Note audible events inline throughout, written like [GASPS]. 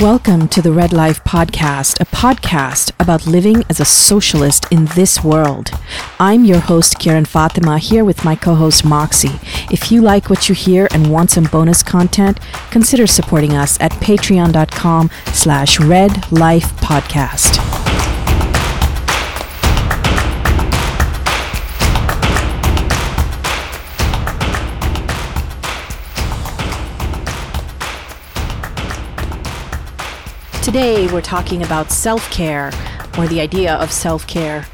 Welcome to the Red Life Podcast, a podcast about living as a socialist in this world. I'm your host, Kieran Fatima, here with my co host, Moxie. If you like what you hear and want some bonus content, consider supporting us at patreon.com slash red life podcast. Today, we're talking about self care or the idea of self care.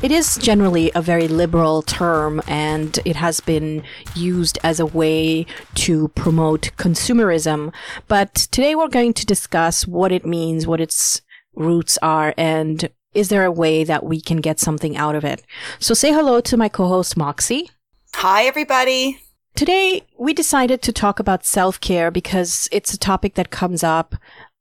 It is generally a very liberal term and it has been used as a way to promote consumerism. But today we're going to discuss what it means, what its roots are, and is there a way that we can get something out of it? So say hello to my co-host Moxie. Hi, everybody. Today, we decided to talk about self care because it's a topic that comes up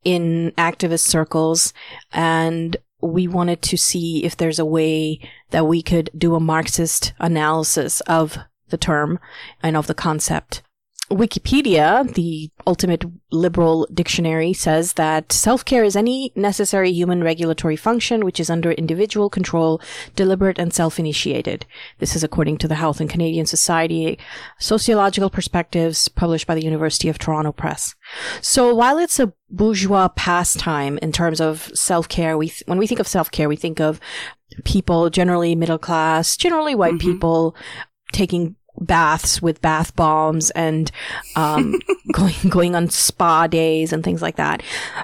in activist circles and we wanted to see if there's a way that we could do a Marxist analysis of the term and of the concept. Wikipedia, the ultimate liberal dictionary, says that self-care is any necessary human regulatory function which is under individual control, deliberate and self-initiated. This is according to the Health and Canadian Society Sociological Perspectives published by the University of Toronto Press. So while it's a bourgeois pastime in terms of self-care, we th- when we think of self-care, we think of people generally middle class, generally white mm-hmm. people taking baths with bath bombs and um, [LAUGHS] going going on spa days and things like that.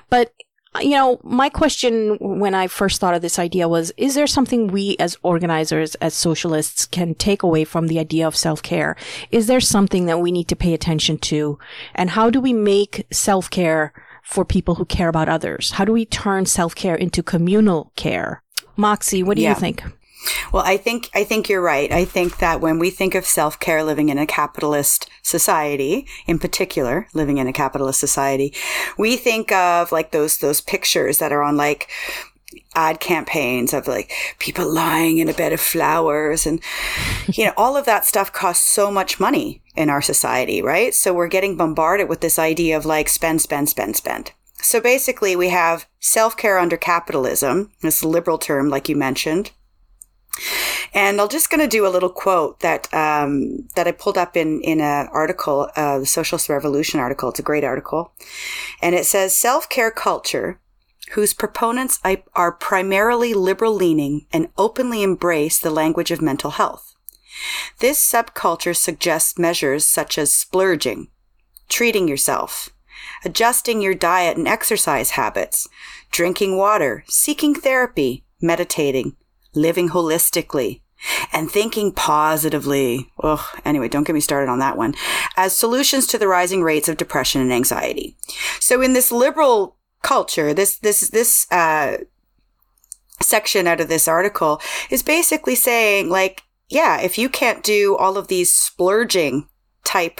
But you know, my question when I first thought of this idea was, is there something we as organizers, as socialists can take away from the idea of self-care? Is there something that we need to pay attention to? And how do we make self-care for people who care about others? How do we turn self-care into communal care? Moxie, what do yeah. you think? Well, I think I think you're right. I think that when we think of self-care living in a capitalist society, in particular, living in a capitalist society, we think of like those those pictures that are on like ad campaigns of like people lying in a bed of flowers and you know all of that stuff costs so much money in our society right so we're getting bombarded with this idea of like spend spend spend spend so basically we have self-care under capitalism this liberal term like you mentioned and I'm just going to do a little quote that um, that I pulled up in in an article, uh, the Socialist Revolution article. It's a great article, and it says self care culture, whose proponents are primarily liberal leaning and openly embrace the language of mental health. This subculture suggests measures such as splurging, treating yourself, adjusting your diet and exercise habits, drinking water, seeking therapy, meditating living holistically, and thinking positively. Ugh, anyway, don't get me started on that one. As solutions to the rising rates of depression and anxiety. So in this liberal culture, this, this, this, uh, section out of this article is basically saying like, yeah, if you can't do all of these splurging type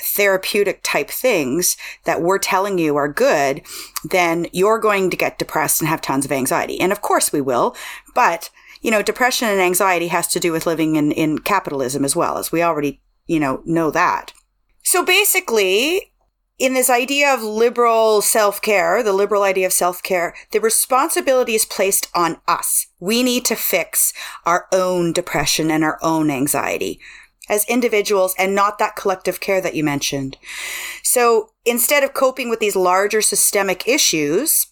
therapeutic type things that we're telling you are good, then you're going to get depressed and have tons of anxiety. And of course we will, but you know, depression and anxiety has to do with living in, in capitalism as well, as we already, you know, know that. So basically, in this idea of liberal self-care, the liberal idea of self-care, the responsibility is placed on us. We need to fix our own depression and our own anxiety as individuals and not that collective care that you mentioned. So instead of coping with these larger systemic issues,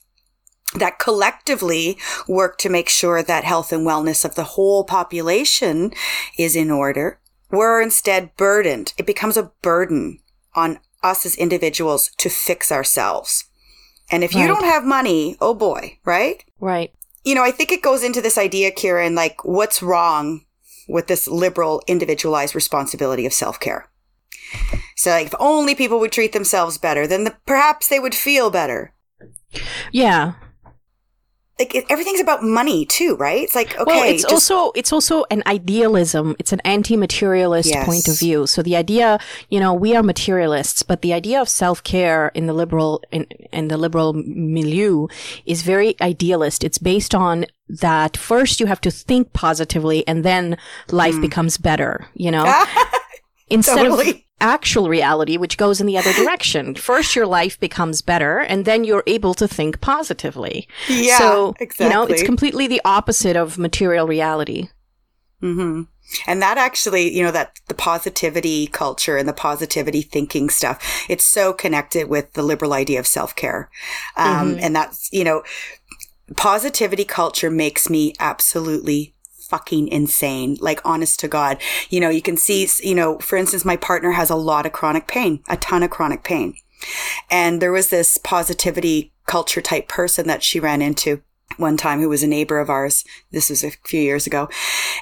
that collectively work to make sure that health and wellness of the whole population is in order. We're instead burdened. It becomes a burden on us as individuals to fix ourselves. And if right. you don't have money, oh boy, right? Right. You know, I think it goes into this idea, Kieran, like what's wrong with this liberal individualized responsibility of self-care? So like if only people would treat themselves better, then the, perhaps they would feel better. Yeah like everything's about money too, right? It's like okay. Well, it's just- also it's also an idealism. It's an anti-materialist yes. point of view. So the idea, you know, we are materialists, but the idea of self-care in the liberal in, in the liberal milieu is very idealist. It's based on that first you have to think positively, and then life mm. becomes better. You know. [LAUGHS] Instead totally. of actual reality, which goes in the other direction. [LAUGHS] First, your life becomes better, and then you're able to think positively. Yeah, so, exactly. you know, it's completely the opposite of material reality. hmm And that actually, you know, that the positivity culture and the positivity thinking stuff, it's so connected with the liberal idea of self care. Um, Mhm. And that's, you know, positivity culture makes me absolutely fucking insane. Like, honest to God. You know, you can see, you know, for instance, my partner has a lot of chronic pain, a ton of chronic pain. And there was this positivity culture type person that she ran into one time who was a neighbor of ours. This was a few years ago.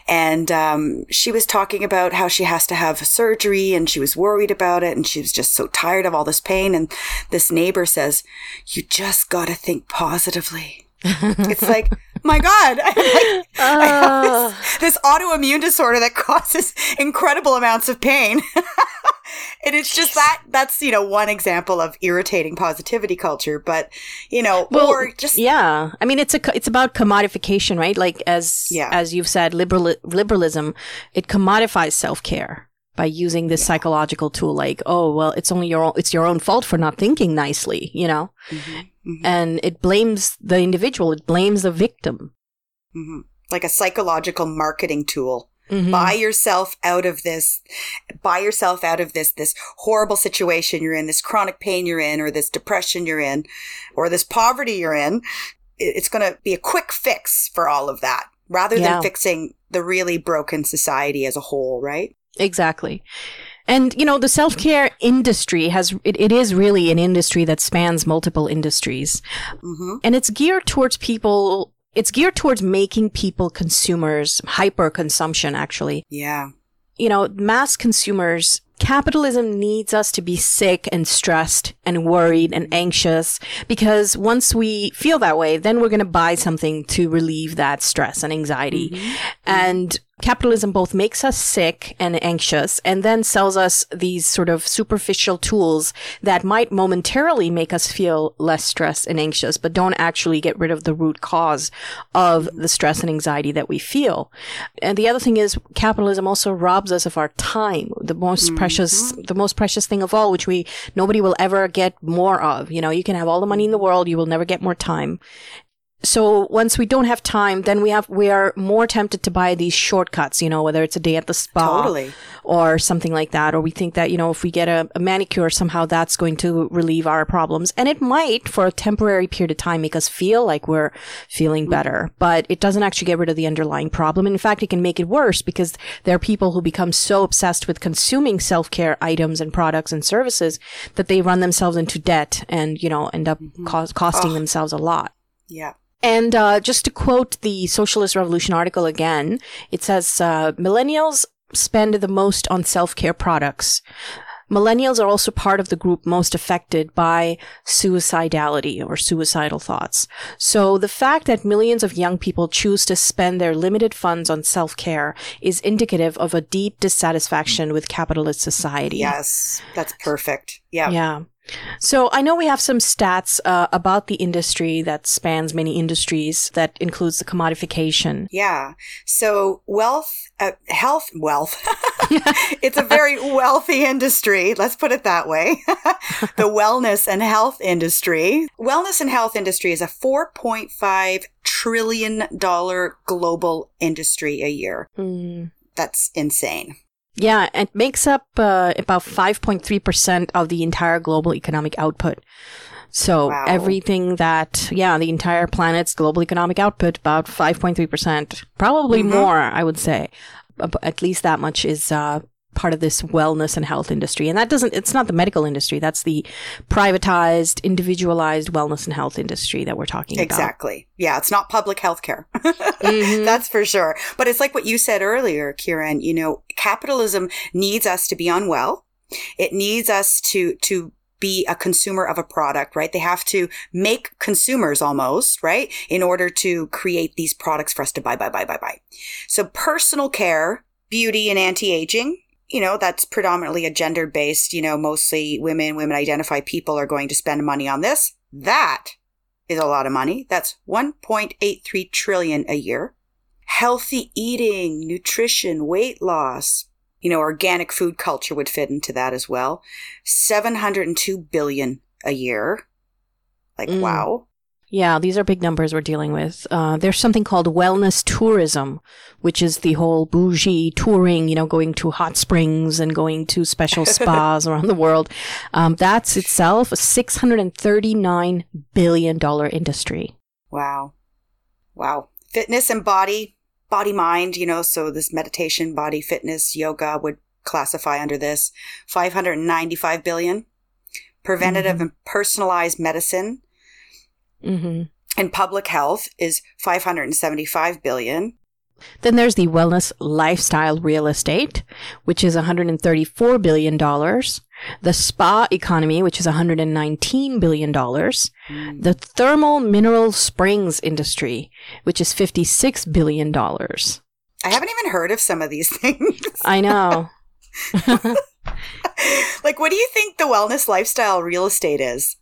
And um, she was talking about how she has to have surgery and she was worried about it and she was just so tired of all this pain. And this neighbor says, You just got to think positively. [LAUGHS] it's like, my God, [LAUGHS] I'm like, I have Uh, this, this autoimmune disorder that [LAUGHS] causes incredible amounts of pain. [LAUGHS] and it's just that, that's, you know, one example of irritating positivity culture. But, you know, well, or just, yeah. I mean, it's a it's about commodification, right? Like as Yeah. as you've said, liberal liberalism it commodifies self care by using this psychological tool. Like, oh well, it's only your own, it's your own fault for not thinking nicely, you know. Mhm, mhm, And it blames the individual. It blames the victim. mhm. like a psychological marketing tool. Mhm. buy yourself out of this buy yourself out of this this horrible situation you're in this chronic pain you're in or this depression you're in or this poverty you're in it's going to be a quick fix for all of that rather Yeah. than fixing the really broken society as a whole right Exactly. And, you know, the self care industry has, it, it is really an industry that spans multiple industries. mm-hmm. And it's geared towards people, it's geared towards making people consumers, hyper consumption, actually. yeah You know, mass consumers, capitalism needs us to be sick and stressed and worried and anxious because once we feel that way, then we're going to buy something to relieve that stress and anxiety. Mhm. And capitalism both makes us sick and anxious and then sells us these sort of superficial tools that might momentarily make us feel less stressed and anxious, but don't actually get rid of the root cause of the stress and anxiety that we feel. And the other thing is capitalism also robs us of our time, the most mm-hmm. precious, the most precious thing of all, which we, nobody will ever get more of. You know, you can have all the money in the world, you will never get more time. So once we don't have time, then we have, we are more tempted to buy these shortcuts, you know, whether it's a day at the spa totally or something like that. Or we think that, you know, if we get a, a manicure, somehow that's going to relieve our problems. And it might for a temporary period of time make us feel like we're feeling mm. better, but it doesn't actually get rid of the underlying problem. And in fact, it can make it worse because there are people who become so obsessed with consuming self-care items and products and services that they run themselves into debt and, you know, end up mm-hmm. cos- costing Oh. themselves a lot. yeah And uh, just to quote the Socialist Revolution article again, it says uh, millennials spend the most on self care products. Millennials are also part of the group most affected by suicidality or suicidal thoughts. So the fact that millions of young people choose to spend their limited funds on self care is indicative of a deep dissatisfaction with capitalist society. yes that's perfect yeah Yeah. So I know we have some stats uh, about the industry that spans many industries that includes the commodification. Yeah. So wealth, uh, health, wealth. [LAUGHS] it's a very wealthy industry. Let's put it that way. [LAUGHS] the wellness and health industry. Wellness and health industry is a $4.5 trillion global industry a year. Hmm. That's insane. Yeah, it makes up uh, about 5.3% of the entire global economic output. So Wow. everything that, yeah, the entire planet's global economic output, about 5.3%, probably Mhm. more, I would say. At least that much is uh, part of this wellness and health industry. And that doesn't, it's not the medical industry. That's the privatized, individualized wellness and health industry that we're talking about. Exactly. Yeah. It's not public health care. Mhm. [LAUGHS] That's for sure. But it's like what you said earlier, Kieran, you know, capitalism needs us to be unwell. It needs us to, to be a consumer of a product, right? They have to make consumers almost, right? In order to create these products for us to buy, buy, buy, buy, buy. So personal care, beauty and anti-aging, you know, that's predominantly a gender based, you know, mostly women, women identify people are going to spend money on this. That is a lot of money. That's 1.83 trillion a year. Healthy eating, nutrition, weight loss, You know, organic food culture would fit into that as well. 702 billion a year. Like, Mm. wow. Yeah, these are big numbers we're dealing with. Uh, there's something called wellness tourism, which is the whole bougie touring, you know, going to hot springs and going to special [LAUGHS] spas around the world. Um, that's itself a $639 billion industry. Wow. Wow. Fitness and body, body mind, you know, so this meditation, body fitness, yoga would classify under this. 595 billion. Preventative and personalized medicine hmm and public health is 575 billion. Then there's the wellness lifestyle real estate, which is $134 billion. The spa economy, which is $119 billion. The thermal mineral springs industry, which is $56 billion. I haven't even heard of some of these [LAUGHS] things. I know. [LAUGHS] [LAUGHS] like, what do you think the wellness lifestyle real estate is?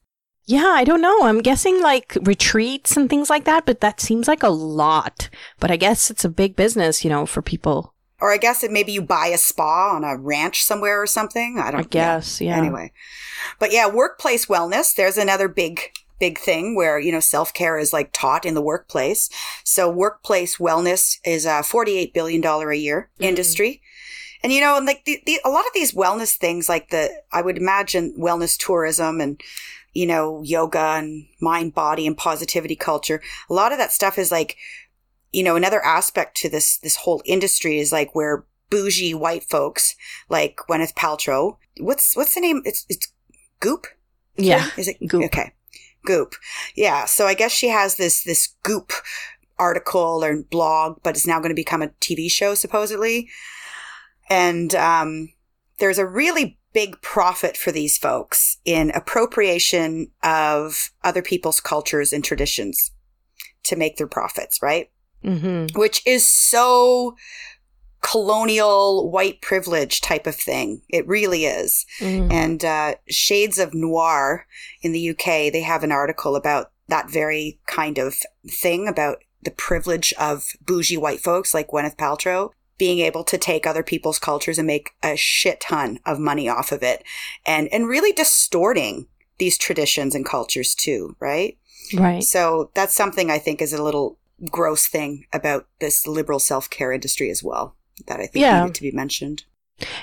Yeah, I don't know. I'm guessing like retreats and things like that, but that seems like a lot. But I guess it's a big business, you know, for people. Or I guess it maybe you buy a spa on a ranch somewhere or something. I don't know. I guess, yeah. Anyway. But yeah, workplace wellness, there's another big big thing where, you know, self-care is like taught in the workplace. So workplace wellness is a 48 billion dollar a year Mhm. industry. And you know, and like the, the, a lot of these wellness things like the I would imagine wellness tourism and you know, yoga and mind, body and positivity culture. A lot of that stuff is like, you know, another aspect to this, this whole industry is like where bougie white folks like Gwyneth Paltrow. What's, what's the name? It's, it's Goop? Yeah. Is it Goop. Okay. Goop. Yeah. So I guess she has this, this Goop article or blog, but it's now going to become a TV show supposedly. And, um, there's a really big profit for these folks in appropriation of other people's cultures and traditions to make their profits, right? hmm Which is so colonial white privilege type of thing. It really is. hmm And uh, Shades of Noir in the UK, they have an article about that very kind of thing about the privilege of bougie white folks like Gwyneth Paltrow being able to take other people's cultures and make a shit ton of money off of it and and really distorting these traditions and cultures too, right? Right. So that's something I think is a little gross thing about this liberal self-care industry as well that I think Yeah. needed to be mentioned.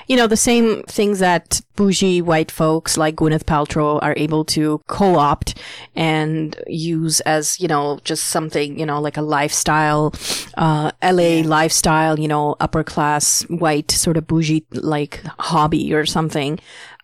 You know, the same things that bougie white folks like Gwyneth Paltrow are able to co-opt and use as, you know, just something, you know, like a lifestyle, uh, LA lifestyle, you know, upper class white sort of bougie like hobby or something.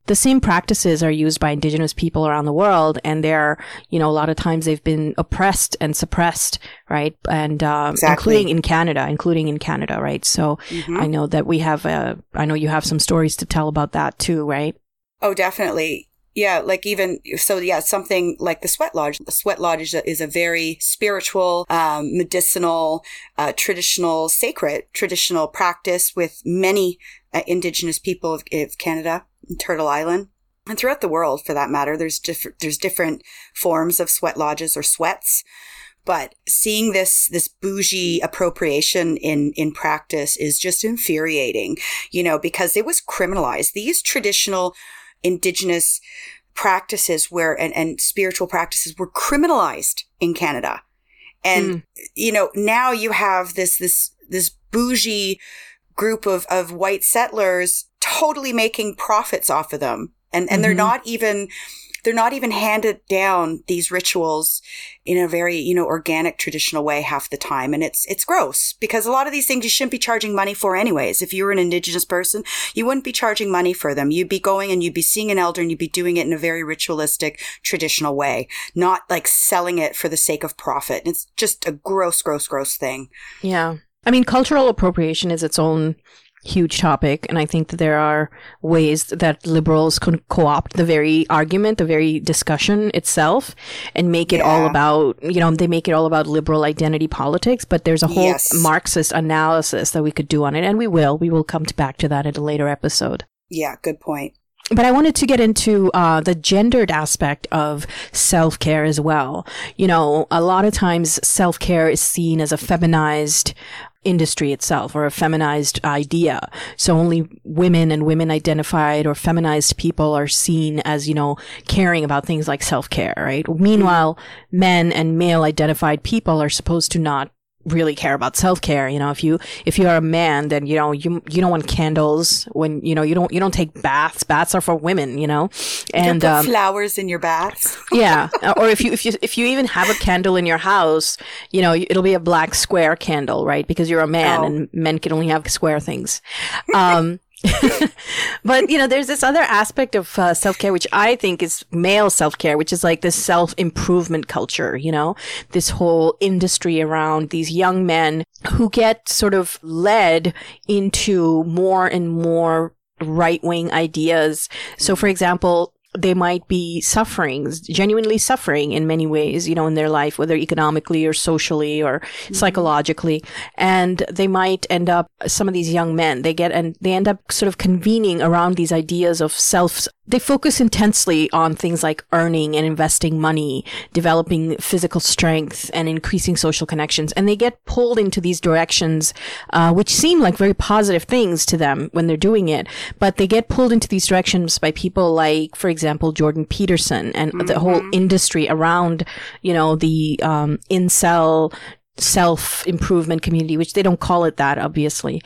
The same practices are used by indigenous people around the world and they're, you know, a lot of times they've been oppressed and suppressed, right? And, um, Exactly. including in Canada, including in Canada, right? So, Mhm. I know that we have uh, I know you have some stories to tell about that too, right? Oh, definitely. Yeah, like even so, yeah, something like the sweat lodge. The sweat lodge is a, is a very spiritual, um, medicinal, uh, traditional, sacred, traditional practice with many uh, indigenous people of, of Canada, Turtle Island, and throughout the world, for that matter. There's different there's different forms of sweat lodges or sweats. But seeing this this bougie appropriation in in practice is just infuriating, you know, because it was criminalized. These traditional indigenous practices where and, and spiritual practices were criminalized in Canada. And hmm. you know, now you have this this this bougie group of of white settlers totally making profits off of them. And and they're Mhm. not even they're not even handed down these rituals in a very, you know, organic traditional way half the time. And it's, it's gross because a lot of these things you shouldn't be charging money for anyways. If you were an indigenous person, you wouldn't be charging money for them. You'd be going and you'd be seeing an elder and you'd be doing it in a very ritualistic, traditional way, not like selling it for the sake of profit. It's just a gross, gross, gross thing. Yeah. I mean, cultural appropriation is its own huge topic, and I think that there are ways that liberals can co-opt the very argument, the very discussion itself, and make it all about, you know, they make it all about liberal identity politics. But there's a whole Yes. Marxist analysis that we could do on it, and we will. We will come to back to that in a later episode. Yeah, good point. But I wanted to get into uh, the gendered aspect of self care as well. You know, a lot of times self care is seen as a feminized industry itself or a feminized idea. So only women and women identified or feminized people are seen as, you know, caring about things like self-care, right? Meanwhile, men and male identified people are supposed to not really care about self-care you know if you if you are a man then you know you you don't want candles when you know you don't you don't take baths. Baths are for women you know? And you um, flowers in your baths? [LAUGHS] Yeah. Or if you if you if you even have a candle in your house you know it'll be a black square candle right? Because you're a man oh. and men can only have square things. Um [LAUGHS] but you know, there's this other aspect of uh, self care, which I think is male self care, which is like this self improvement culture. You know, this whole industry around these young men who get sort of led into more and more right wing ideas. So, for example, they might be suffering, genuinely suffering in many ways, you know, in their life, whether economically or socially or mm-hmm. psychologically. And they might end up, some of these young men, they get, and they end up sort of convening around these ideas of self they focus intensely on things like earning and investing money, developing physical strength, and increasing social connections. And they get pulled into these directions, uh, which seem like very positive things to them when they're doing it. But they get pulled into these directions by people like, for example, Jordan Peterson and mm-hmm. the whole industry around, you know, the um, incel self improvement community, which they don't call it that, obviously.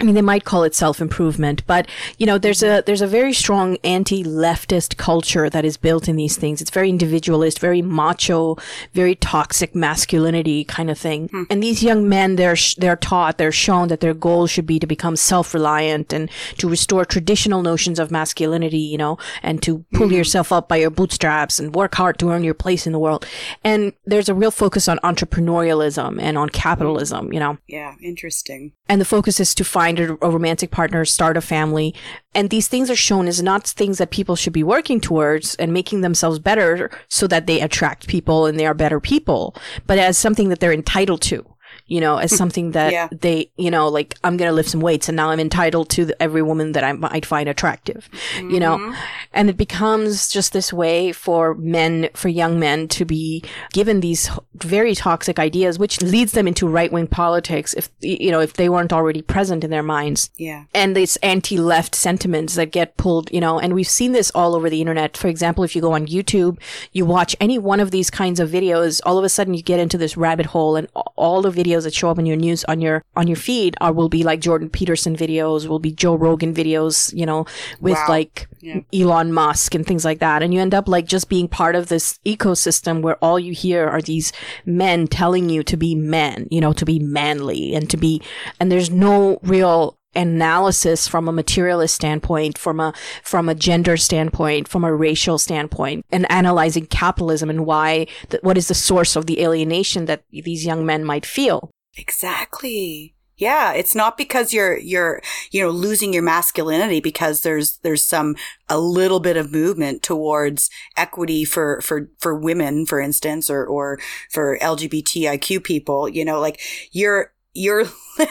I mean, they might call it self-improvement, but, you know, there's a, there's a very strong anti-leftist culture that is built in these things. It's very individualist, very macho, very toxic masculinity kind of thing. Hmm. And these young men, they're, sh- they're taught, they're shown that their goal should be to become self-reliant and to restore traditional notions of masculinity, you know, and to pull mm-hmm. yourself up by your bootstraps and work hard to earn your place in the world. And there's a real focus on entrepreneurialism and on capitalism, you know. Yeah, interesting. And the focus is to find find a, a romantic partner, start a family. And these things are shown as not things that people should be working towards and making themselves better so that they attract people and they are better people, but as something that they're entitled to you know, as something that yeah. they, you know, like I'm going to lift some weights and now I'm entitled to the, every woman that I might find attractive, mm-hmm. you know, mm-hmm. And it becomes just this way for men, for young men to be given these very toxic ideas, which leads them into right wing politics if, you know, if they weren't already present in their minds. Yeah. And these anti left sentiments that get pulled, you know, and we've seen this all over the internet. For example, if you go on YouTube, you watch any one of these kinds of videos, all of a sudden you get into this rabbit hole and all the videos that show up in your news on your on your feed are will be like Jordan Peterson videos, will be Joe Rogan videos, you know, with wow. like yeah. Elon Musk and things like that. And you end up like just being part of this ecosystem where all you hear are these men telling you to be men, you know, to be manly and to be and there's no real analysis from a materialist standpoint, from a from a gender standpoint, from a racial standpoint, and analyzing capitalism and why what is the source of the alienation that these young men might feel. Exactly. Yeah, it's not because you're you're you know losing your masculinity because there's there's some a little bit of movement towards equity for for for women, for instance, or or for LGBTIQ people. You know, like you're you're [LAUGHS]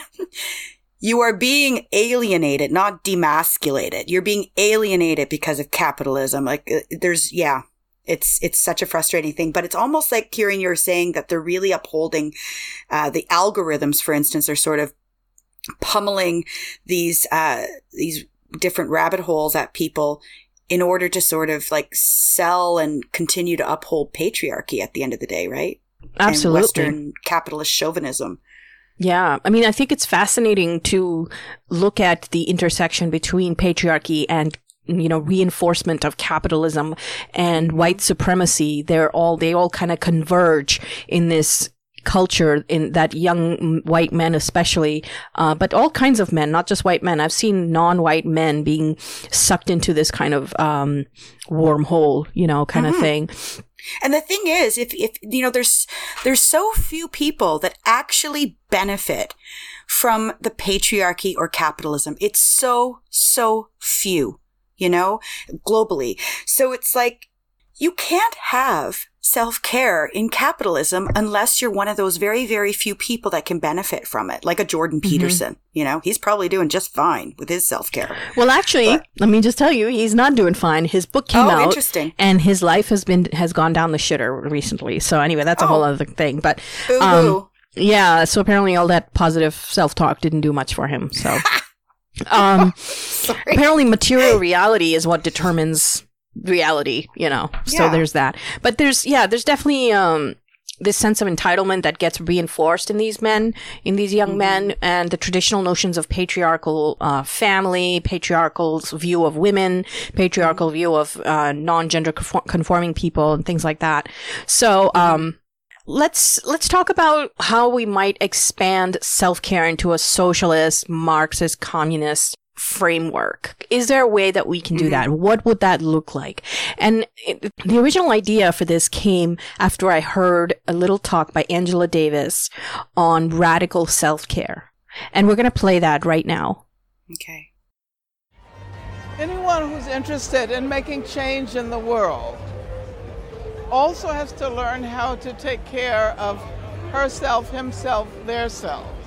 You are being alienated, not demasculated. You're being alienated because of capitalism. Like uh, there's, yeah, it's, it's such a frustrating thing, but it's almost like hearing you're saying that they're really upholding, uh, the algorithms, for instance, are sort of pummeling these, uh, these different rabbit holes at people in order to sort of like sell and continue to uphold patriarchy at the end of the day, right? Absolutely. And Western capitalist chauvinism. Yeah. I mean, I think it's fascinating to look at the intersection between patriarchy and you know reinforcement of capitalism and white supremacy they're all they all kind of converge in this culture in that young white men especially uh, but all kinds of men not just white men i've seen non-white men being sucked into this kind of um, wormhole you know kind mm-hmm. of thing and the thing is, if, if, you know, there's, there's so few people that actually benefit from the patriarchy or capitalism. It's so, so few, you know, globally. So it's like, you can't have self care in capitalism unless you're one of those very, very few people that can benefit from it, like a Jordan mm-hmm. Peterson. You know, he's probably doing just fine with his self care. Well, actually, but, let me just tell you, he's not doing fine. His book came oh, out, interesting. and his life has been has gone down the shitter recently. So anyway, that's a oh. whole other thing. But um, Yeah, so apparently all that positive self talk didn't do much for him. So, [LAUGHS] um, apparently material reality is what determines reality, you know. So there's that. But there's yeah, there's definitely um this sense of entitlement that gets reinforced in these men, in these young men, and the traditional notions of patriarchal uh, family, patriarchal view of women, patriarchal view of uh, non-gender conforming people, and things like that. So, um, let's let's talk about how we might expand self-care into a socialist, Marxist, communist framework. Is there a way that we can do mm-hmm. that? What would that look like? And it, the original idea for this came after I heard a little talk by Angela Davis on radical self-care. And we're going to play that right now. Okay. Anyone who's interested in making change in the world also has to learn how to take care of herself, himself, their selves.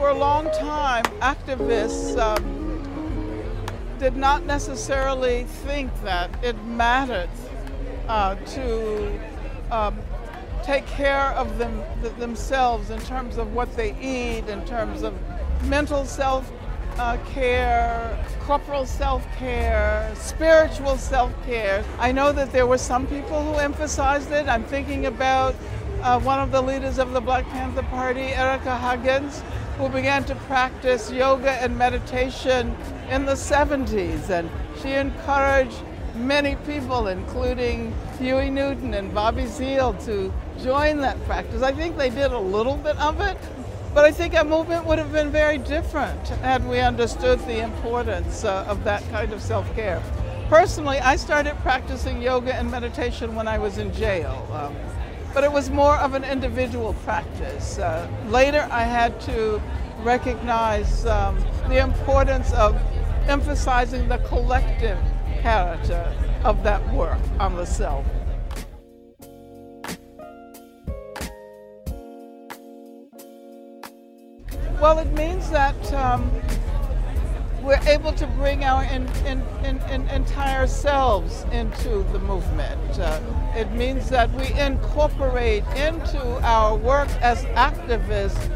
For a long time, activists um, did not necessarily think that it mattered uh, to um, take care of them th- themselves in terms of what they eat, in terms of mental self uh, care, corporal self care, spiritual self care. I know that there were some people who emphasized it. I'm thinking about uh, one of the leaders of the Black Panther Party, Ericka Huggins, who began to practice yoga and meditation in the 70s. And she encouraged many people, including Huey Newton and Bobby Seale, to join that practice. I think they did a little bit of it, but I think our movement would have been very different had we understood the importance uh, of that kind of self care. Personally, I started practicing yoga and meditation when I was in jail. Um, but it was more of an individual practice. Uh, later, I had to recognize um, the importance of emphasizing the collective character of that work on the self. Well, it means that um, we're able to bring our in, in, in, entire selves into the movement. Uh, it means that we incorporate into our work as activists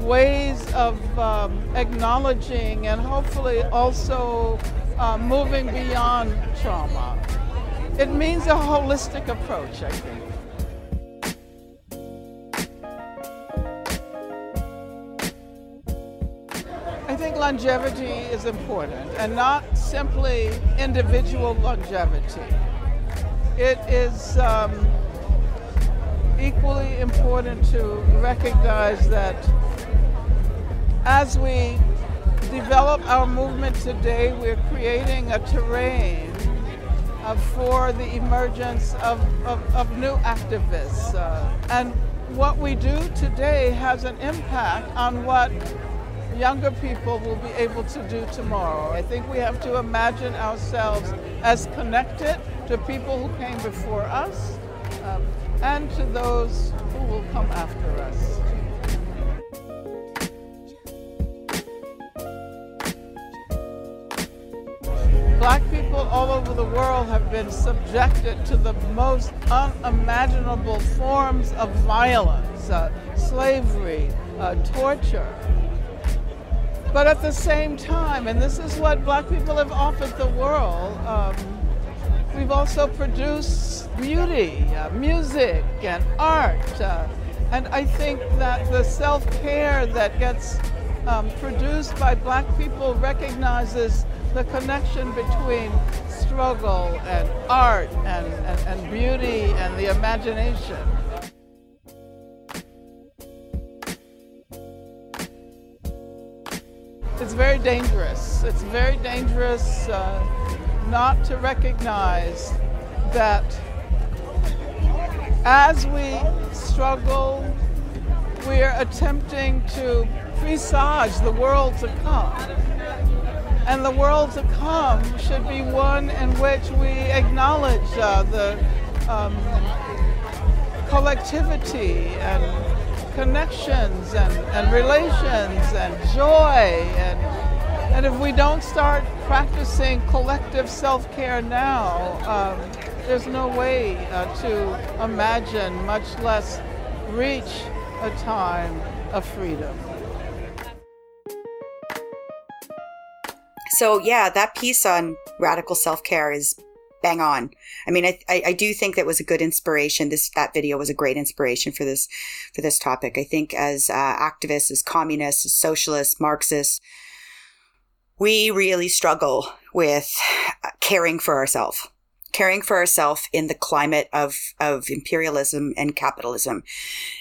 ways of um, acknowledging and hopefully also uh, moving beyond trauma. It means a holistic approach, I think. Think longevity is important and not simply individual longevity. It is um, equally important to recognize that as we develop our movement today, we're creating a terrain uh, for the emergence of, of, of new activists. Uh, and what we do today has an impact on what younger people will be able to do tomorrow. I think we have to imagine ourselves as connected to people who came before us um, and to those who will come after us. Black people all over the world have been subjected to the most unimaginable forms of violence, uh, slavery, uh, torture. But at the same time, and this is what black people have offered the world, um, we've also produced beauty, uh, music, and art. Uh, and I think that the self care that gets um, produced by black people recognizes the connection between struggle and art and, and, and beauty and the imagination. It's very dangerous. It's very dangerous uh, not to recognize that as we struggle, we are attempting to presage the world to come. And the world to come should be one in which we acknowledge uh, the um, collectivity and connections and, and relations and joy. And, and if we don't start practicing collective self care now, um, there's no way uh, to imagine, much less reach a time of freedom. So, yeah, that piece on radical self care is bang on. I mean, I, I, I, do think that was a good inspiration. This that video was a great inspiration for this for this topic. I think as uh, activists, as communists, as socialists, Marxists, we really struggle with caring for ourselves, caring for ourselves in the climate of of imperialism and capitalism,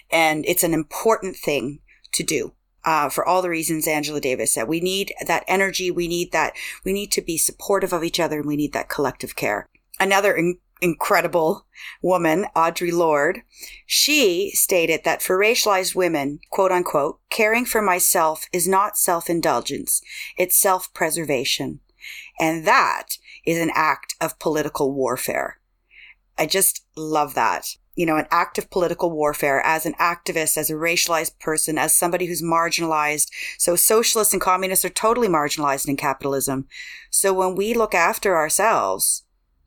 and it's an important thing to do uh, for all the reasons Angela Davis said. We need that energy. We need that. We need to be supportive of each other and we need that collective care. Another in- incredible woman, Audre Lorde, she stated that for racialized women, quote unquote, caring for myself is not self-indulgence. It's self-preservation. And that is an act of political warfare. I just love that you know, an act of political warfare as an activist, as a racialized person, as somebody who's marginalized. So socialists and communists are totally marginalized in capitalism. So when we look after ourselves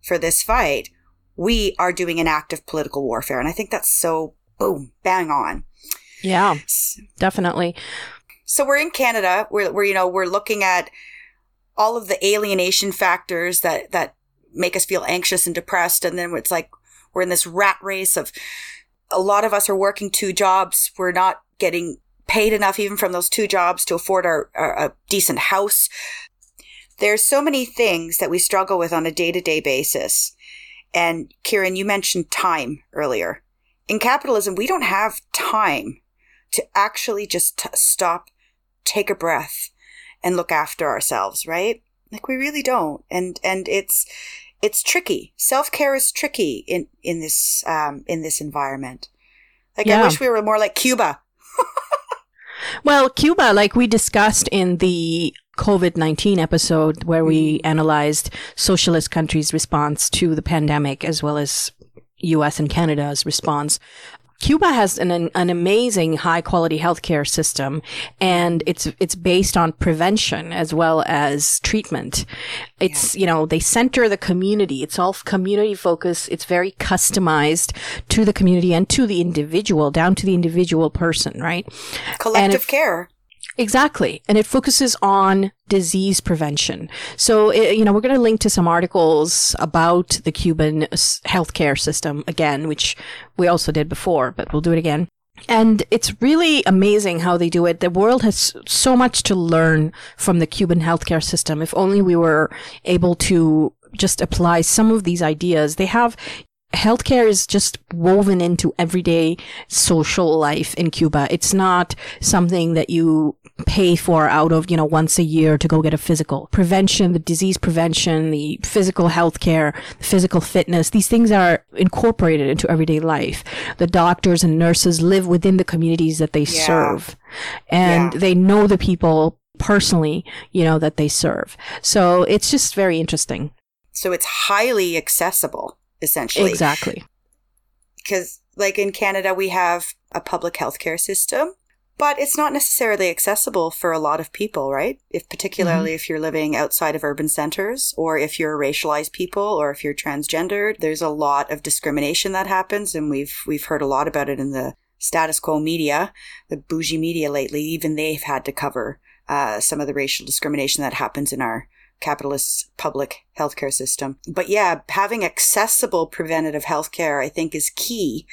for this fight, we are doing an act of political warfare. And I think that's so boom, bang on. Yeah, definitely. So we're in Canada. We're, we're, you know, we're looking at all of the alienation factors that, that make us feel anxious and depressed. And then it's like, we're in this rat race of a lot of us are working two jobs. We're not getting paid enough even from those two jobs to afford our, our a decent house. There's so many things that we struggle with on a day to day basis. And Kieran, you mentioned time earlier. In capitalism, we don't have time to actually just t- stop, take a breath and look after ourselves, right? Like we really don't. And, and it's, it's tricky. Self care is tricky in in this um, in this environment. Like yeah. I wish we were more like Cuba. [LAUGHS] well, Cuba, like we discussed in the COVID 19 episode where we mm-hmm. analyzed socialist countries' response to the pandemic as well as US and Canada's response. Cuba has an, an amazing high quality healthcare system and it's, it's based on prevention as well as treatment. It's, yeah. you know, they center the community. It's all community focused. It's very customized to the community and to the individual, down to the individual person, right? Collective care. Exactly. And it focuses on disease prevention. So, eh, you know, we're going to link to some articles about the Cuban healthcare system again, which we also did before, but we'll do it again. And it's really amazing how they do it. The world has so much to learn from the Cuban healthcare system. If only we were able to just apply some of these ideas. They have healthcare is just woven into everyday social life in Cuba. It's not something that you pay for out of, you know, once a year to go get a physical. Prevention, the disease prevention, the physical healthcare, the physical fitness, these things are incorporated into everyday life. The doctors and nurses live within the communities that they yeah. serve and yeah. they know the people personally, you know, that they serve. So it's just very interesting. So it's highly accessible essentially. Exactly. Because, like in Canada, we have a public healthcare system, but it's not necessarily accessible for a lot of people, right? If particularly mm-hmm. if you're living outside of urban centers, or if you're a racialized people, or if you're transgendered, there's a lot of discrimination that happens, and we've we've heard a lot about it in the status quo media, the bougie media lately. Even they've had to cover uh, some of the racial discrimination that happens in our capitalist public healthcare system. But yeah, having accessible preventative healthcare, I think, is key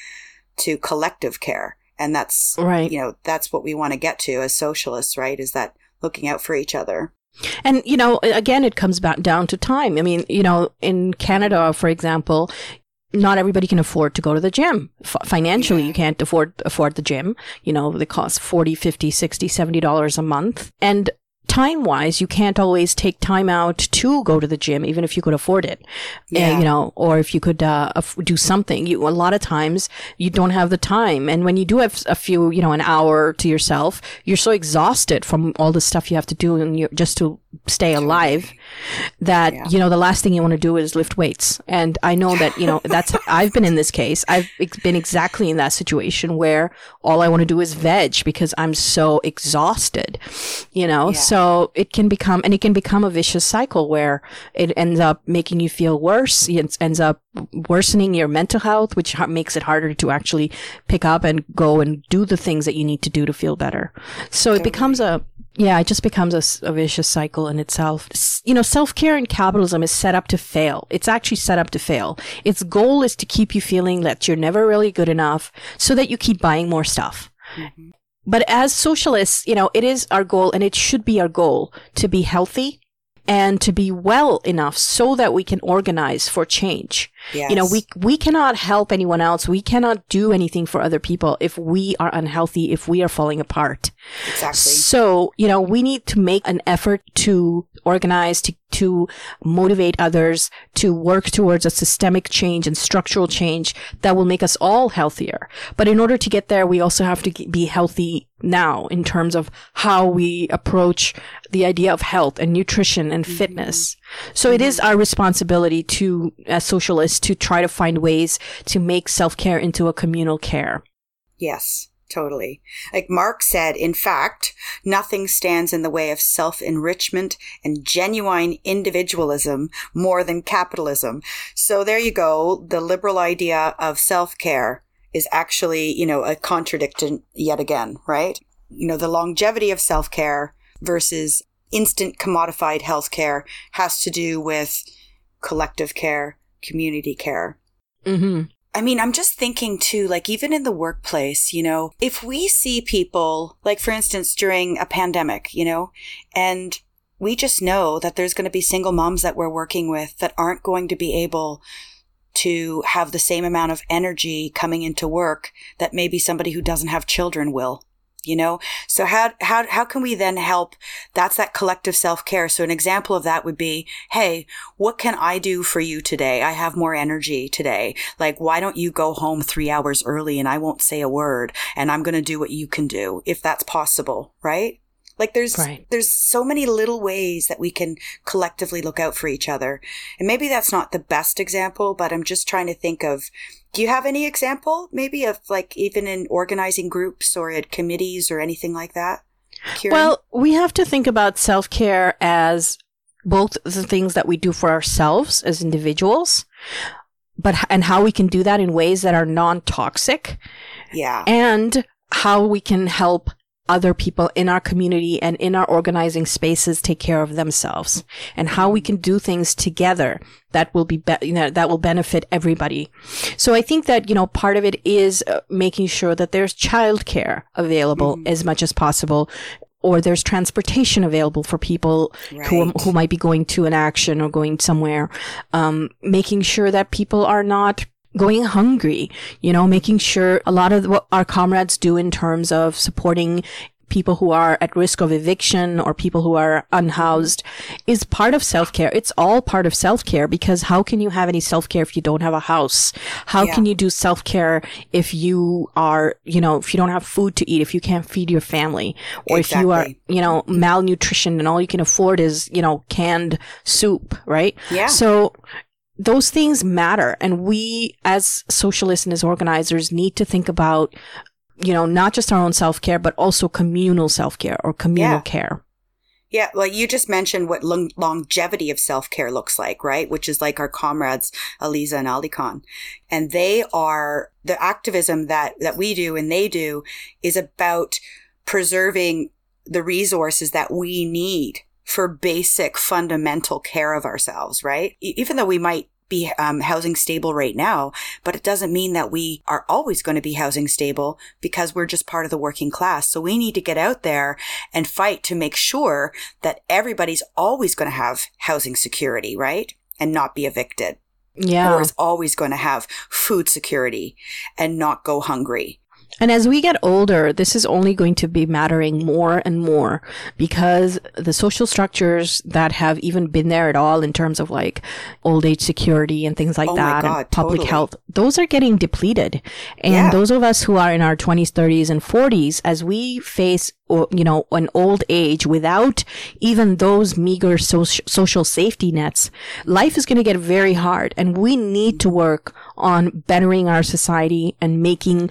to collective care. And that's, right. you know, that's what we want to get to as socialists, right? Is that looking out for each other. And, you know, again, it comes back down to time. I mean, you know, in Canada, for example, not everybody can afford to go to the gym. F- financially, you can't afford, afford the gym. You know, they cost 40, 50, 60, 70 dollars a month. And time wise, you can't always take time out to go to the gym, even if you could afford it. Yeah. Uh, you know, or if you could uh, do something. You a lot of times you don't have the time, and when you do have a few, you know, an hour to yourself, you're so exhausted from all the stuff you have to do and you just to stay alive that yeah. you know the last thing you want to do is lift weights. And I know that you know [LAUGHS] that's I've been in this case. I've been exactly in that situation where all I want to do is veg because I'm so exhausted. You know, yeah. so So it can become, and it can become a vicious cycle where it ends up making you feel worse. It ends up worsening your mental health, which makes it harder to actually pick up and go and do the things that you need to do to feel better. So it becomes a, yeah, it just becomes a, a vicious cycle in itself. You know, self-care in capitalism is set up to fail. It's actually set up to fail. Its goal is to keep you feeling that you're never really good enough so that you keep buying more stuff. Mm-hmm. But as socialists, you know, it is our goal and it should be our goal to be healthy and to be well enough so that we can organize for change. Yes. You know, we, we cannot help anyone else. We cannot do anything for other people if we are unhealthy, if we are falling apart. Exactly. So, you know, we need to make an effort to organize, to, to motivate others, to work towards a systemic change and structural change that will make us all healthier. But in order to get there, we also have to be healthy now in terms of how we approach the idea of health and nutrition and mm-hmm. fitness. So mm-hmm. it is our responsibility to, as socialists, to try to find ways to make self-care into a communal care. Yes. Totally. Like Marx said, in fact, nothing stands in the way of self enrichment and genuine individualism more than capitalism. So there you go. The liberal idea of self care is actually, you know, a contradiction yet again, right? You know, the longevity of self care versus instant commodified healthcare has to do with collective care, community care. Mm-hmm. I mean, I'm just thinking too, like even in the workplace, you know, if we see people, like for instance, during a pandemic, you know, and we just know that there's going to be single moms that we're working with that aren't going to be able to have the same amount of energy coming into work that maybe somebody who doesn't have children will you know? So how how how can we then help? That's that collective self-care. So an example of that would be hey what can i do for you today? I have more energy today. Like why don't you go home 3 hours early and i won't say a word and i'm going to do what you can do if that's possible right like there's right. there's so many little ways that we can collectively look out for each other. And maybe that's not the best example, but I'm just trying to think of do you have any example maybe of like even in organizing groups or at committees or anything like that? Kieran? Well, we have to think about self-care as both the things that we do for ourselves as individuals, but and how we can do that in ways that are non-toxic. Yeah. And how we can help other people in our community and in our organizing spaces take care of themselves and how we can do things together that will be, be you know, that will benefit everybody. So I think that, you know, part of it is uh, making sure that there's childcare available mm-hmm. as much as possible or there's transportation available for people right. who who might be going to an action or going somewhere. Um, making sure that people are not going hungry, you know, making sure a lot of what our comrades do in terms of supporting people who are at risk of eviction or people who are unhoused is part of self-care. It's all part of self-care because how can you have any self-care if you don't have a house? How yeah. can you do self-care if you are, you know, if you don't have food to eat, if you can't feed your family or exactly. if you are, you know, malnutrition and all you can afford is, you know, canned soup, right? Yeah. So those things matter. And we as socialists and as organizers need to think about, you know, not just our own self care, but also communal self care or communal yeah. care. Yeah, well, you just mentioned what long- longevity of self care looks like, right? Which is like our comrades, Aliza and Ali Khan. And they are the activism that, that we do and they do is about preserving the resources that we need for basic fundamental care of ourselves, right? Even though we might be um, housing stable right now, but it doesn't mean that we are always going to be housing stable because we're just part of the working class. So we need to get out there and fight to make sure that everybody's always going to have housing security, right? And not be evicted. Yeah. Or is always going to have food security and not go hungry. And as we get older, this is only going to be mattering more and more because the social structures that have even been there at all in terms of like old age security and things like oh that, God, and public totally. health, those are getting depleted. And yeah. those of us who are in our 20s, 30s, and 40s, as we face you know, an old age without even those meager social, social safety nets, life is going to get very hard. And we need to work on bettering our society and making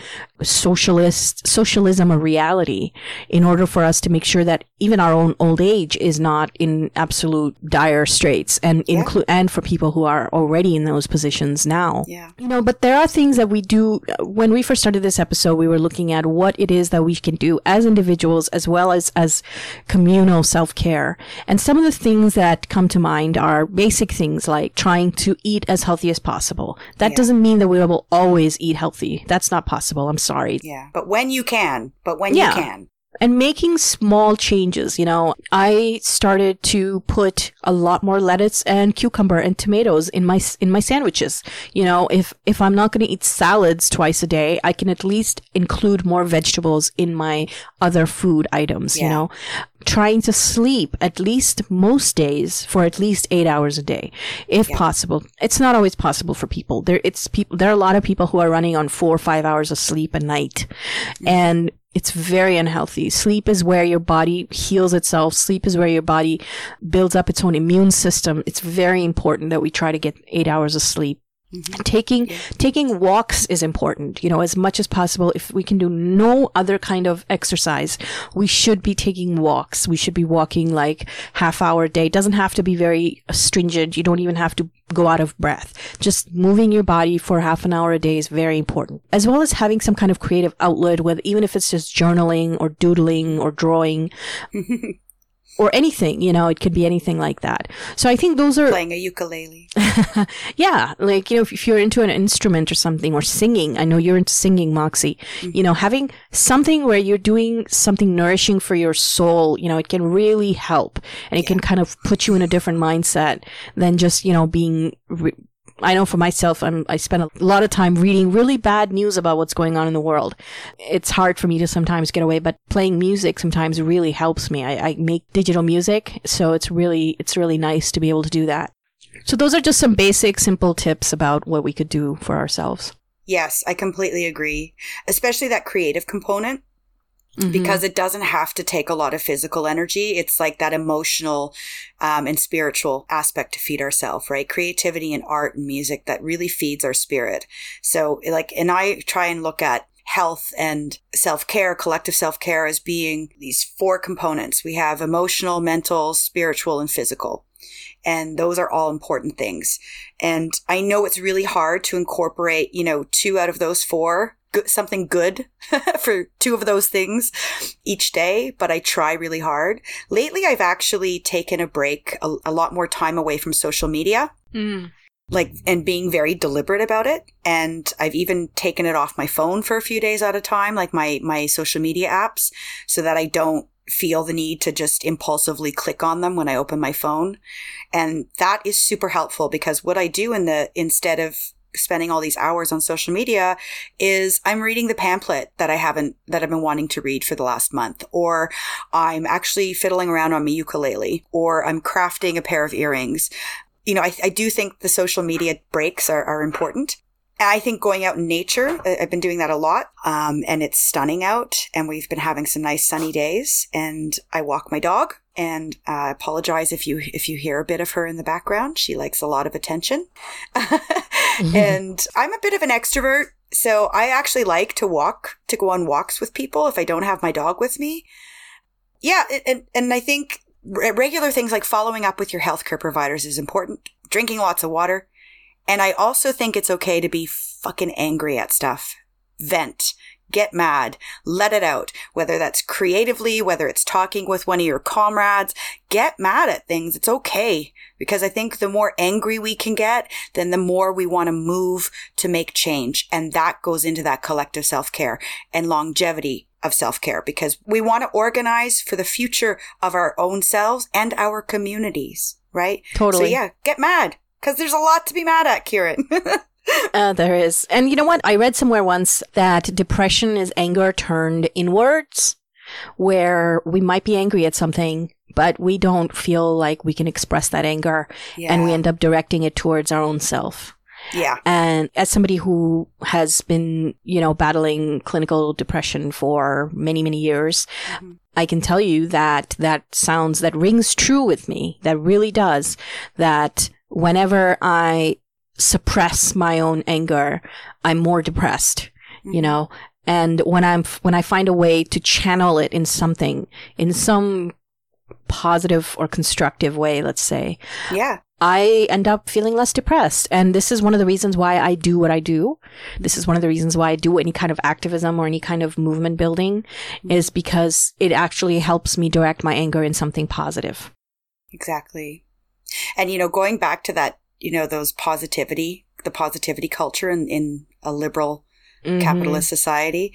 socialist socialism a reality in order for us to make sure that even our own old age is not in absolute dire straits and yeah. include and for people who are already in those positions now yeah you know but there are things that we do uh, when we first started this episode we were looking at what it is that we can do as individuals as well as as communal self-care and some of the things that come to mind are basic things like trying to eat as healthy as possible that yeah. doesn't mean that we will always eat healthy that's not possible i'm sorry sorry. Yeah. But when you can, but when yeah. you can and making small changes. You know, I started to put a lot more lettuce and cucumber and tomatoes in my in my sandwiches. You know, if if I'm not going to eat salads twice a day, I can at least include more vegetables in my other food items. Yeah. You know, trying to sleep at least most days for at least eight hours a day, if yeah. possible. It's not always possible for people. There, it's people. There are a lot of people who are running on four or five hours of sleep a night, mm-hmm. and it's very unhealthy. Sleep is where your body heals itself. Sleep is where your body builds up its own immune system. It's very important that we try to get eight hours of sleep. Mm-hmm. Taking yeah. taking walks is important. You know, as much as possible. If we can do no other kind of exercise, we should be taking walks. We should be walking like half hour a day. It doesn't have to be very stringent. You don't even have to go out of breath. Just moving your body for half an hour a day is very important. As well as having some kind of creative outlet, with even if it's just journaling or doodling or drawing. [LAUGHS] or anything, you know, it could be anything like that. So I think those are playing a ukulele. [LAUGHS] yeah, like you know, if, if, you're into an instrument or something, or singing. I know you're into singing, Moxie. Mm-hmm. You know, having something where you're doing something nourishing for your soul, you know, it can really help, and it yeah. can kind of put you in a different mindset than just you know being re- I know for myself, I'm, I spend a lot of time reading really bad news about what's going on in the world. It's hard for me to sometimes get away, but playing music sometimes really helps me. I, I make digital music, so it's really, it's really nice to be able to do that. So those are just some basic, simple tips about what we could do for ourselves. Yes, I completely agree. Especially that creative component. Mm-hmm. because it doesn't have to take a lot of physical energy. It's like that emotional um, and spiritual aspect to feed ourselves, right? Creativity and art and music that really feeds our spirit. So, like, and I try and look at health and self care, collective self care as being these four components. We have emotional, mental, spiritual, and physical. And those are all important things. And I know it's really hard to incorporate, you know, two out of those four good, something good [LAUGHS] for two of those things each day, but I try really hard. Lately, I've actually taken a break, a, a lot more time away from social media. Mm. Like, and being very deliberate about it. And I've even taken it off my phone for a few days at a time, like my, my social media apps, so that I don't feel the need to just impulsively click on them when I open my phone. And that is super helpful because what I do in the, instead of spending all these hours on social media is I'm reading the pamphlet that I haven't, that I've been wanting to read for the last month, or I'm actually fiddling around on my ukulele, or I'm crafting a pair of earrings. You know, I, I do think the social media breaks are, are important. I think going out in nature, I've been doing that a lot. Um, and it's stunning out and we've been having some nice sunny days and I walk my dog and I uh, apologize if you if you hear a bit of her in the background. She likes a lot of attention. [LAUGHS] mm-hmm. And I'm a bit of an extrovert, so I actually like to walk to go on walks with people if I don't have my dog with me. Yeah, and and I think regular things like following up with your healthcare providers is important. Drinking lots of water. And I also think it's okay to be fucking angry at stuff. Vent get mad, let it out, whether that's creatively, whether it's talking with one of your comrades, get mad at things. It's okay. Because I think the more angry we can get, then the more we want to move to make change. And that goes into that collective self care and longevity of self care because we want to organize for the future of our own selves and our communities, right? Totally. So yeah, get mad because there's a lot to be mad at, Kieran. [LAUGHS] Uh, there is. And you know what? I read somewhere once that depression is anger turned inwards, where we might be angry at something, but we don't feel like we can express that anger yeah. and we end up directing it towards our own self. Yeah. And as somebody who has been, you know, battling clinical depression for many, many years, Mhm. I can tell you that that sounds, that rings true with me. That really does. That whenever I suppress my own anger, I'm more depressed, Mm-hmm. you know? And when I'm, when I find a way to channel it in something, in some positive or constructive way, let's say, Yeah. I end up feeling less depressed. And this is one of the reasons why I do what I do. This is one of the reasons why I do any kind of activism or any kind of movement building is because it actually helps me direct my anger in something positive. Exactly. And, you know, going back to that, you know, those positivity, the positivity culture in, in a liberal Mhm. capitalist society,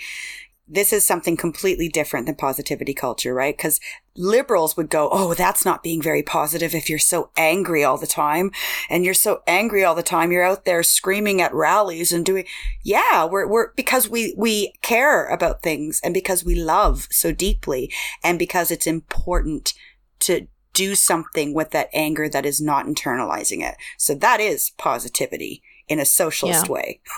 this is something completely different than positivity culture, right? Because liberals would go, Oh, that's not being very positive if you're so angry all the time. And you're so angry all the time. You're out there screaming at rallies and doing, yeah, we're, we're, because we, we care about things and because we love so deeply and because it's important to do something with that anger that is not internalizing it. So that is positivity in a socialist Yeah. way. [LAUGHS]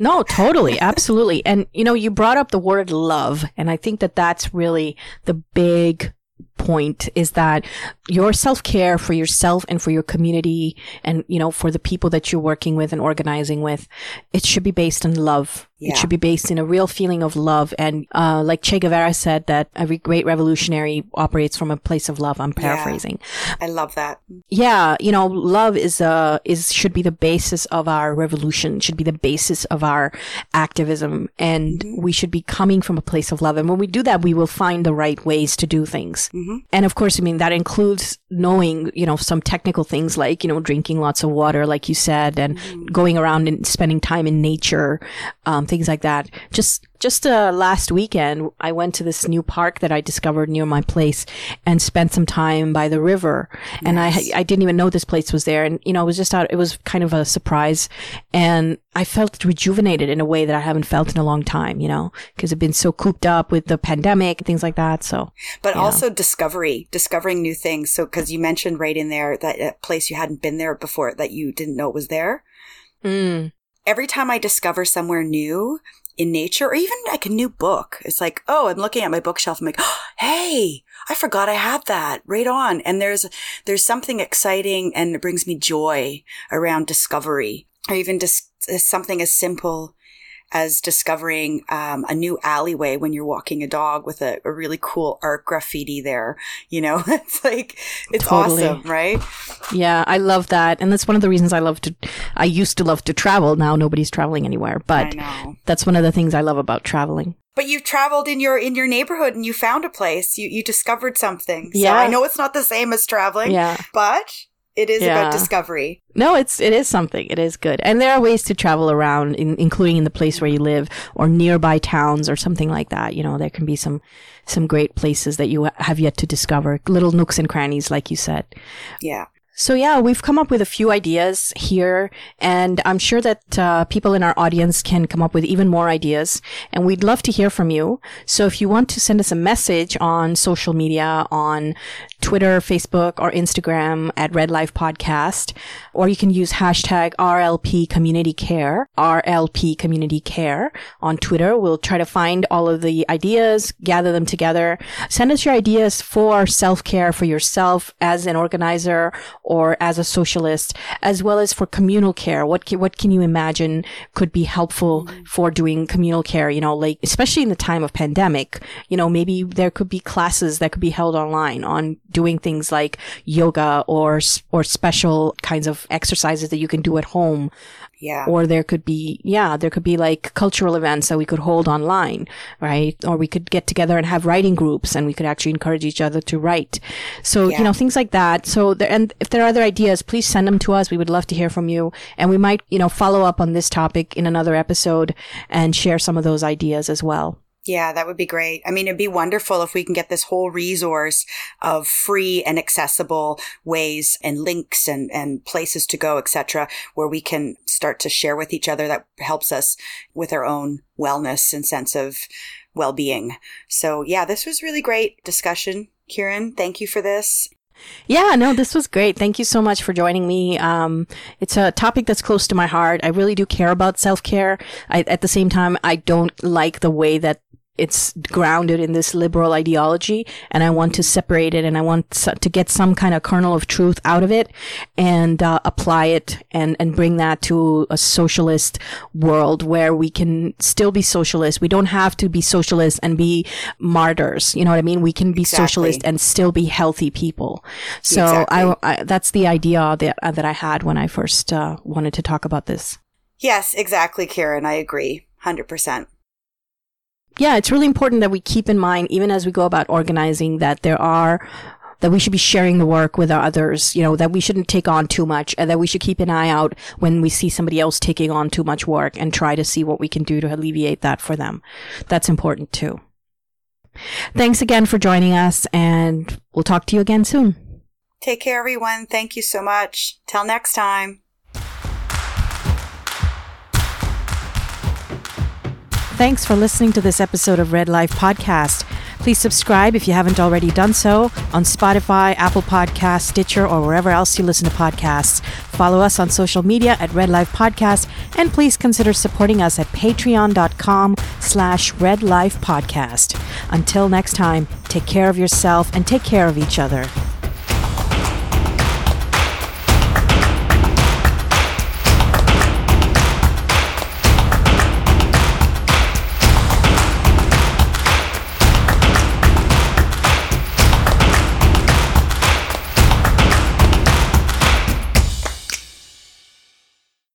No, totally. Absolutely. And, you know, you brought up the word love. And I think that that's really the big point is that your self-care for yourself and for your community and, you know, for the people that you're working with and organizing with, it should be based on love. Yeah. It should be based in a real feeling of love. And, uh, like Che Guevara said that every great revolutionary operates from a place of love. I'm paraphrasing. I love that. Yeah, you know, love is uh is should be the basis of our revolution, should be the basis of our activism, and Mhm. we should be coming from a place of love. And when we do that, we will find the right ways to do things. hmm And of course, I mean that includes knowing, you know, some technical things like you know drinking lots of water, like you said, and going around and spending time in nature, um, things like that. Just just uh, last weekend, I went to this new park that I discovered near my place and spent some time by the river. And I I didn't even know this place was there, and you know, it was just out. It was kind of a surprise, and I felt rejuvenated in a way that I haven't felt in a long time. You know, because I've been so cooped up with the pandemic and things like that. So But also discovery, discovering new things. So, because you mentioned right in there that a place you hadn't been there before that you didn't know it was there. mm, Every time I discover somewhere new in nature or even like a new book, it's like, oh, I'm looking at my bookshelf. I'm like, oh, [GASPS] hey, I forgot I had that right on. And there's, there's something exciting and it brings me joy around discovery or even just something as simple as discovering um, a new alleyway when you're walking a dog with a, a really cool art graffiti there. You know, [LAUGHS] it's like, it's Totally. awesome, right? yeah, I love that, and that's one of the reasons I love to. I used to love to travel. Now nobody's traveling anywhere, but that's one of the things I love about traveling. But you've traveled in your in your neighborhood and you found a place. You you discovered something. So Yeah. I know it's not the same as traveling, Yeah. but it is Yeah. about discovery. No, it's it is something. It is good, and there are ways to travel around, in, including in the place where you live or nearby towns or something like that. You know, there can be some some great places that you have yet to discover, little nooks and crannies, like you said. Yeah. So yeah, we've come up with a few ideas here, and I'm sure that uh, people in our audience can come up with even more ideas. And we'd love to hear from you. So if you want to send us a message on social media, on Twitter, Facebook, or Instagram at Red Life Podcast, or you can use hashtag RLP Community Care, RLP Community Care on Twitter. We'll try to find all of the ideas, gather them together. Send us your ideas for self-care for yourself as an organizer or as a socialist, as well as for communal care. What can, what can you imagine could be helpful mm-hmm. for doing communal care? You know, like, especially in the time of pandemic, you know, maybe there could be classes that could be held online on doing things like yoga or, or special kinds of exercises that you can do at home Yeah. or there could be yeah there could be like cultural events that we could hold online right? Or we could get together and have writing groups and we could actually encourage each other to write. So Yeah. you know things like that. So there, and if there are other ideas please send them to us. We would love to hear from you. And we might you know follow up on this topic in another episode and share some of those ideas as well Yeah, that would be great. I mean, it'd be wonderful if we can get this whole resource of free and accessible ways and links and, and places to go, etc., where we can start to share with each other that helps us with our own wellness and sense of well-being. So yeah, this was really great discussion. Kieran, thank you for this. Yeah, no, this was great. Thank you so much for joining me. Um, it's a topic that's close to my heart. I really do care about self care. At the same time, I don't like the way that it's grounded in this liberal ideology and I want to separate it and I want to get some kind of kernel of truth out of it and uh, apply it and, and bring that to a socialist world where we can still be socialist. We don't have to be socialist and be martyrs. You know what I mean? We can be exactly. socialist and still be healthy people. So exactly. I, I, that's the idea that, uh, that I had when I first uh, wanted to talk about this. Yes, exactly, Karen. I agree. 100% yeah, it's really important that we keep in mind, even as we go about organizing, that there are that we should be sharing the work with others, you know, that we shouldn't take on too much and that we should keep an eye out when we see somebody else taking on too much work and try to see what we can do to alleviate that for them. That's important too. Thanks again for joining us and we'll talk to you again soon. Take care, everyone. Thank you so much. Till next time. Thanks for listening to this episode of Red Life Podcast. Please subscribe if you haven't already done so on Spotify, Apple Podcasts, Stitcher, or wherever else you listen to podcasts. Follow us on social media at Red Life Podcast, and please consider supporting us at patreon.com slash Red Life Podcast. Until next time, take care of yourself and take care of each other.